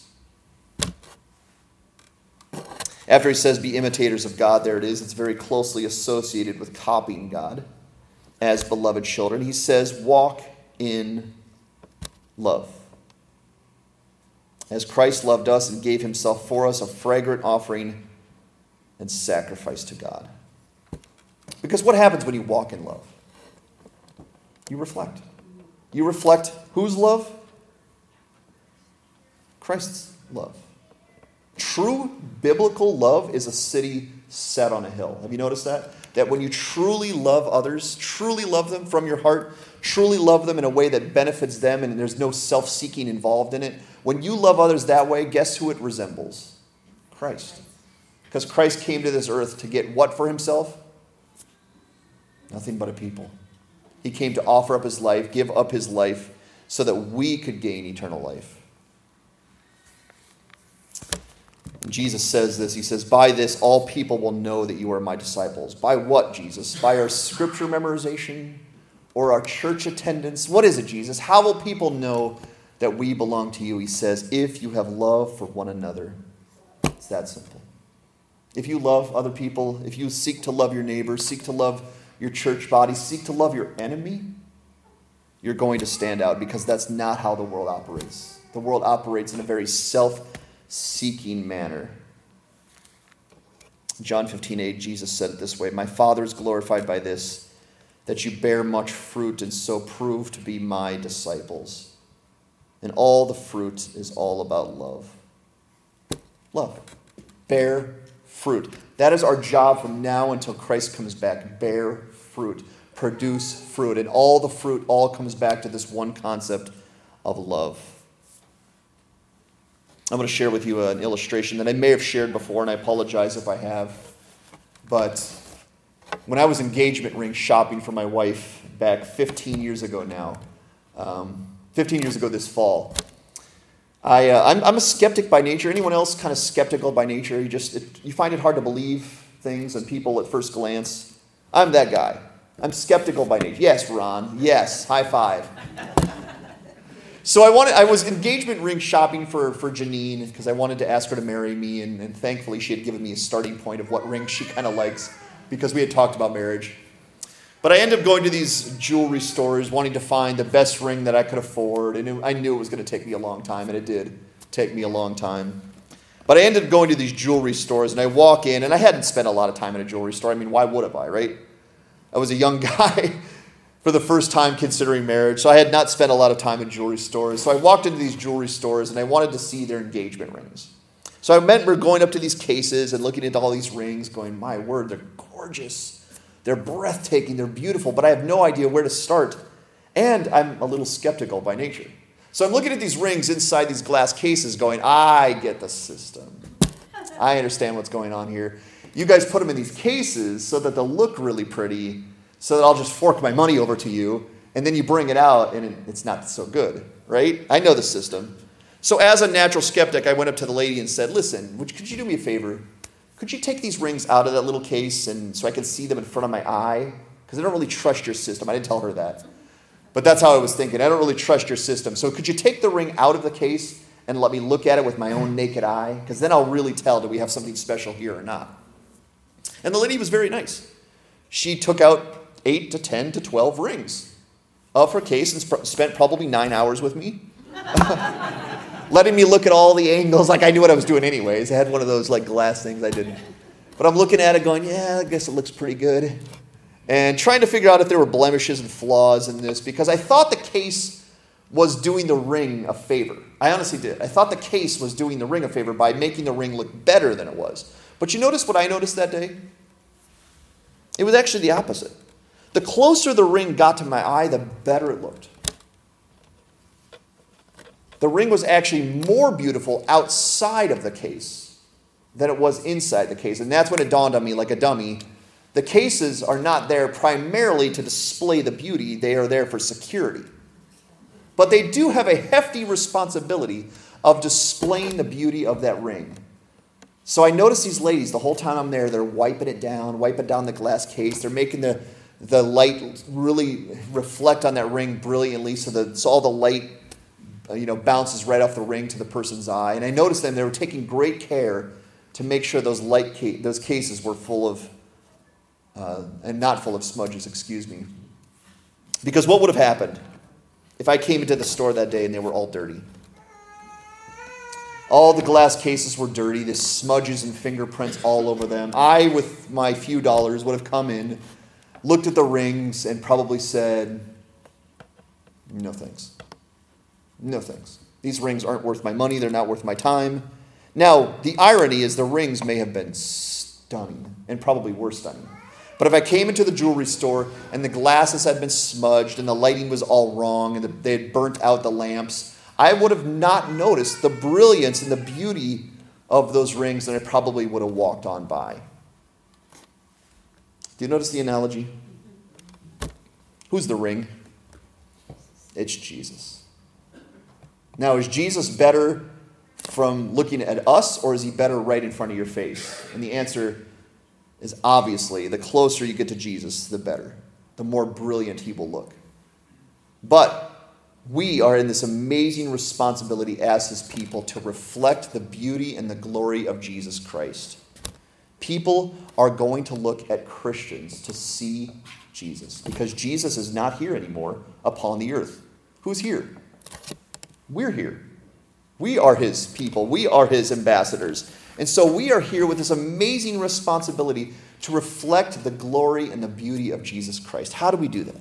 After he says, be imitators of God, there it is. It's very closely associated with copying God as beloved children. He says, walk in love. As Christ loved us and gave himself for us, a fragrant offering and sacrifice to God. Because what happens when you walk in love? You reflect. You reflect whose love? Christ's love. True biblical love is a city set on a hill. Have you noticed that? That when you truly love others, truly love them from your heart, truly love them in a way that benefits them and there's no self seeking involved in it, when you love others that way, guess who it resembles? Christ. Because Christ came to this earth to get what for himself? Nothing but a people. He came to offer up his life, give up his life, so that we could gain eternal life. Jesus says this. He says, By this, all people will know that you are my disciples. By what, Jesus? By our scripture memorization or our church attendance? What is it, Jesus? How will people know that we belong to you? He says, If you have love for one another. It's that simple. If you love other people, if you seek to love your neighbor, seek to love your church body, seek to love your enemy, you're going to stand out because that's not how the world operates. The world operates in a very self seeking manner. John 15, 8, Jesus said it this way My Father is glorified by this, that you bear much fruit and so prove to be my disciples. And all the fruit is all about love. Love. Bear fruit. That is our job from now until Christ comes back. Bear fruit. Produce fruit. And all the fruit all comes back to this one concept of love. I'm going to share with you an illustration that I may have shared before, and I apologize if I have. But when I was engagement ring shopping for my wife back 15 years ago now, um, 15 years ago this fall, I, uh, I'm, I'm, a skeptic by nature. Anyone else kind of skeptical by nature? You just it, you find it hard to believe things and people at first glance. I'm that guy. I'm skeptical by nature. Yes, Ron. Yes. High five. So I wanted. I was engagement ring shopping for for Janine because I wanted to ask her to marry me, and, and thankfully she had given me a starting point of what ring she kind of likes because we had talked about marriage. But I ended up going to these jewelry stores wanting to find the best ring that I could afford. And I knew it was going to take me a long time, and it did take me a long time. But I ended up going to these jewelry stores, and I walk in, and I hadn't spent a lot of time in a jewelry store. I mean, why would have I, right? I was a young guy for the first time considering marriage, so I had not spent a lot of time in jewelry stores. So I walked into these jewelry stores, and I wanted to see their engagement rings. So I remember going up to these cases and looking at all these rings, going, my word, they're gorgeous. They're breathtaking, they're beautiful, but I have no idea where to start. And I'm a little skeptical by nature. So I'm looking at these rings inside these glass cases, going, I get the system. I understand what's going on here. You guys put them in these cases so that they'll look really pretty, so that I'll just fork my money over to you, and then you bring it out, and it's not so good, right? I know the system. So, as a natural skeptic, I went up to the lady and said, Listen, could you do me a favor? could you take these rings out of that little case and so I can see them in front of my eye? Because I don't really trust your system. I didn't tell her that. But that's how I was thinking. I don't really trust your system. So could you take the ring out of the case and let me look at it with my own naked eye? Because then I'll really tell do we have something special here or not. And the lady was very nice. She took out eight to 10 to 12 rings of her case and sp- spent probably nine hours with me. letting me look at all the angles like I knew what I was doing anyways. I had one of those like glass things I didn't. But I'm looking at it going, yeah, I guess it looks pretty good. And trying to figure out if there were blemishes and flaws in this because I thought the case was doing the ring a favor. I honestly did. I thought the case was doing the ring a favor by making the ring look better than it was. But you notice what I noticed that day? It was actually the opposite. The closer the ring got to my eye, the better it looked. The ring was actually more beautiful outside of the case than it was inside the case. And that's when it dawned on me, like a dummy, the cases are not there primarily to display the beauty, they are there for security. But they do have a hefty responsibility of displaying the beauty of that ring. So I notice these ladies the whole time I'm there, they're wiping it down, wiping down the glass case. They're making the, the light really reflect on that ring brilliantly so that so all the light uh, you know, bounces right off the ring to the person's eye. And I noticed them, they were taking great care to make sure those, light ca- those cases were full of, uh, and not full of smudges, excuse me. Because what would have happened if I came into the store that day and they were all dirty? All the glass cases were dirty, the smudges and fingerprints all over them. I, with my few dollars, would have come in, looked at the rings, and probably said, No thanks. No thanks. These rings aren't worth my money, they're not worth my time. Now, the irony is the rings may have been stunning, and probably were stunning. But if I came into the jewelry store and the glasses had been smudged and the lighting was all wrong and they had burnt out the lamps, I would have not noticed the brilliance and the beauty of those rings and I probably would have walked on by. Do you notice the analogy? Who's the ring? It's Jesus. Now, is Jesus better from looking at us, or is he better right in front of your face? And the answer is obviously the closer you get to Jesus, the better, the more brilliant he will look. But we are in this amazing responsibility as his people to reflect the beauty and the glory of Jesus Christ. People are going to look at Christians to see Jesus because Jesus is not here anymore upon the earth. Who's here? We're here. We are his people, we are his ambassadors. And so we are here with this amazing responsibility to reflect the glory and the beauty of Jesus Christ. How do we do that?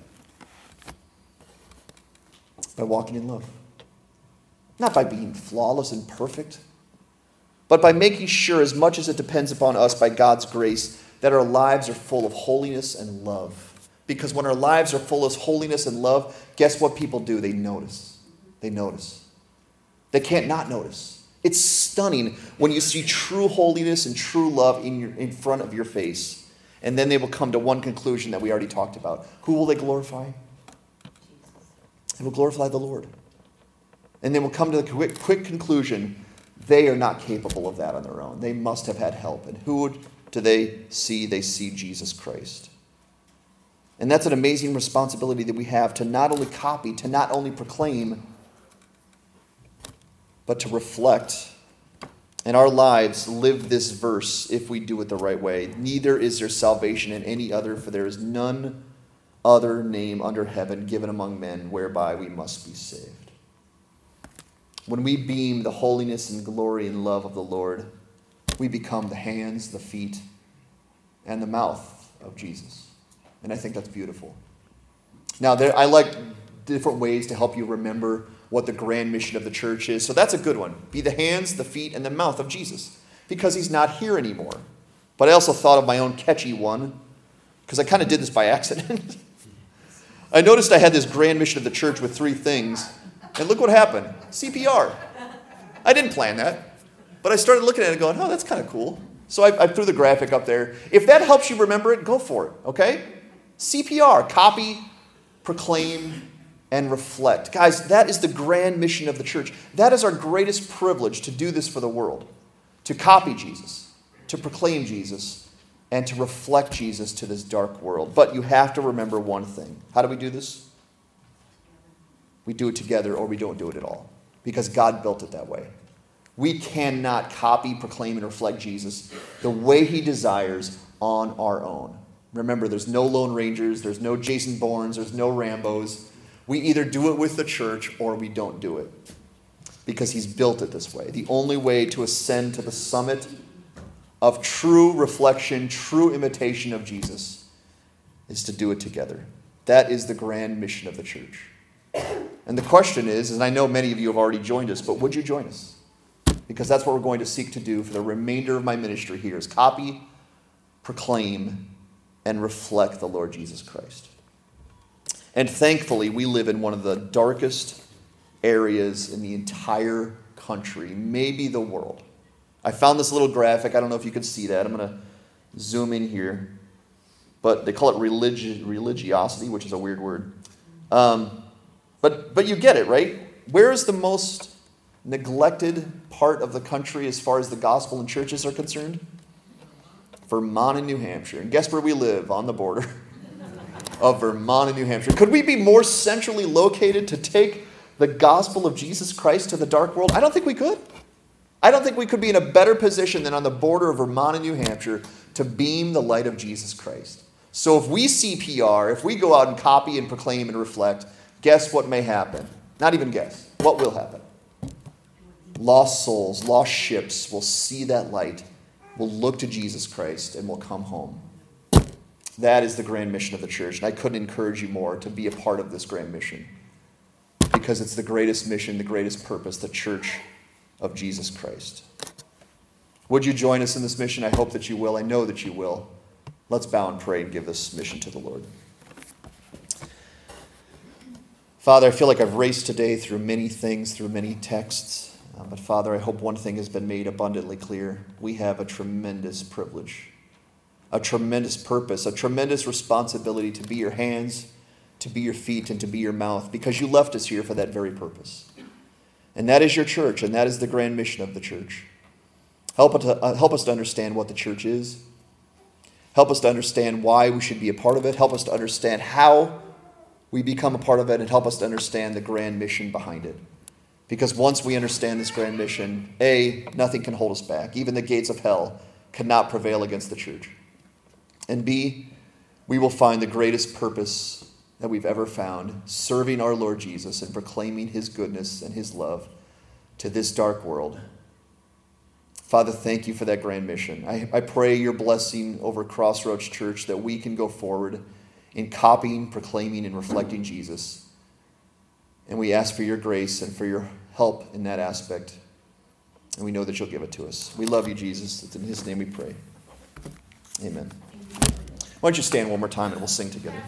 By walking in love. Not by being flawless and perfect, but by making sure, as much as it depends upon us by God's grace, that our lives are full of holiness and love. Because when our lives are full of holiness and love, guess what people do? They notice. They notice. They can't not notice. It's stunning when you see true holiness and true love in, your, in front of your face. And then they will come to one conclusion that we already talked about. Who will they glorify? They will glorify the Lord. And they will come to the quick, quick conclusion they are not capable of that on their own. They must have had help. And who do they see? They see Jesus Christ. And that's an amazing responsibility that we have to not only copy, to not only proclaim, but to reflect In our lives live this verse if we do it the right way. Neither is there salvation in any other, for there is none other name under heaven given among men whereby we must be saved. When we beam the holiness and glory and love of the Lord, we become the hands, the feet, and the mouth of Jesus. And I think that's beautiful. Now, there, I like different ways to help you remember what the grand mission of the church is. So that's a good one. Be the hands, the feet, and the mouth of Jesus because he's not here anymore. But I also thought of my own catchy one because I kind of did this by accident. I noticed I had this grand mission of the church with three things, and look what happened CPR. I didn't plan that, but I started looking at it going, oh, that's kind of cool. So I, I threw the graphic up there. If that helps you remember it, go for it, okay? CPR, copy, proclaim, and reflect. Guys, that is the grand mission of the church. That is our greatest privilege to do this for the world to copy Jesus, to proclaim Jesus, and to reflect Jesus to this dark world. But you have to remember one thing. How do we do this? We do it together or we don't do it at all because God built it that way. We cannot copy, proclaim, and reflect Jesus the way he desires on our own. Remember, there's no Lone Rangers, there's no Jason Bournes, there's no Rambos. We either do it with the church or we don't do it because he's built it this way. The only way to ascend to the summit of true reflection, true imitation of Jesus is to do it together. That is the grand mission of the church. And the question is, and I know many of you have already joined us, but would you join us? Because that's what we're going to seek to do for the remainder of my ministry here is copy, proclaim, and reflect the Lord Jesus Christ. And thankfully, we live in one of the darkest areas in the entire country, maybe the world. I found this little graphic. I don't know if you can see that. I'm going to zoom in here. But they call it religi- religiosity, which is a weird word. Um, but, but you get it, right? Where is the most neglected part of the country as far as the gospel and churches are concerned? Vermont and New Hampshire. And guess where we live? On the border. of Vermont and New Hampshire. Could we be more centrally located to take the gospel of Jesus Christ to the dark world? I don't think we could. I don't think we could be in a better position than on the border of Vermont and New Hampshire to beam the light of Jesus Christ. So if we CPR, if we go out and copy and proclaim and reflect, guess what may happen? Not even guess. What will happen? Lost souls, lost ships will see that light, will look to Jesus Christ, and will come home. That is the grand mission of the church. And I couldn't encourage you more to be a part of this grand mission because it's the greatest mission, the greatest purpose, the church of Jesus Christ. Would you join us in this mission? I hope that you will. I know that you will. Let's bow and pray and give this mission to the Lord. Father, I feel like I've raced today through many things, through many texts. Uh, but Father, I hope one thing has been made abundantly clear. We have a tremendous privilege a tremendous purpose, a tremendous responsibility to be your hands, to be your feet, and to be your mouth, because you left us here for that very purpose. And that is your church, and that is the grand mission of the church. Help, to, uh, help us to understand what the church is. Help us to understand why we should be a part of it. Help us to understand how we become a part of it, and help us to understand the grand mission behind it. Because once we understand this grand mission, A, nothing can hold us back. Even the gates of hell cannot prevail against the church. And B, we will find the greatest purpose that we've ever found serving our Lord Jesus and proclaiming his goodness and his love to this dark world. Father, thank you for that grand mission. I, I pray your blessing over Crossroads Church that we can go forward in copying, proclaiming, and reflecting Jesus. And we ask for your grace and for your help in that aspect. And we know that you'll give it to us. We love you, Jesus. It's in his name we pray. Amen. Why don't you stand one more time and we'll sing together?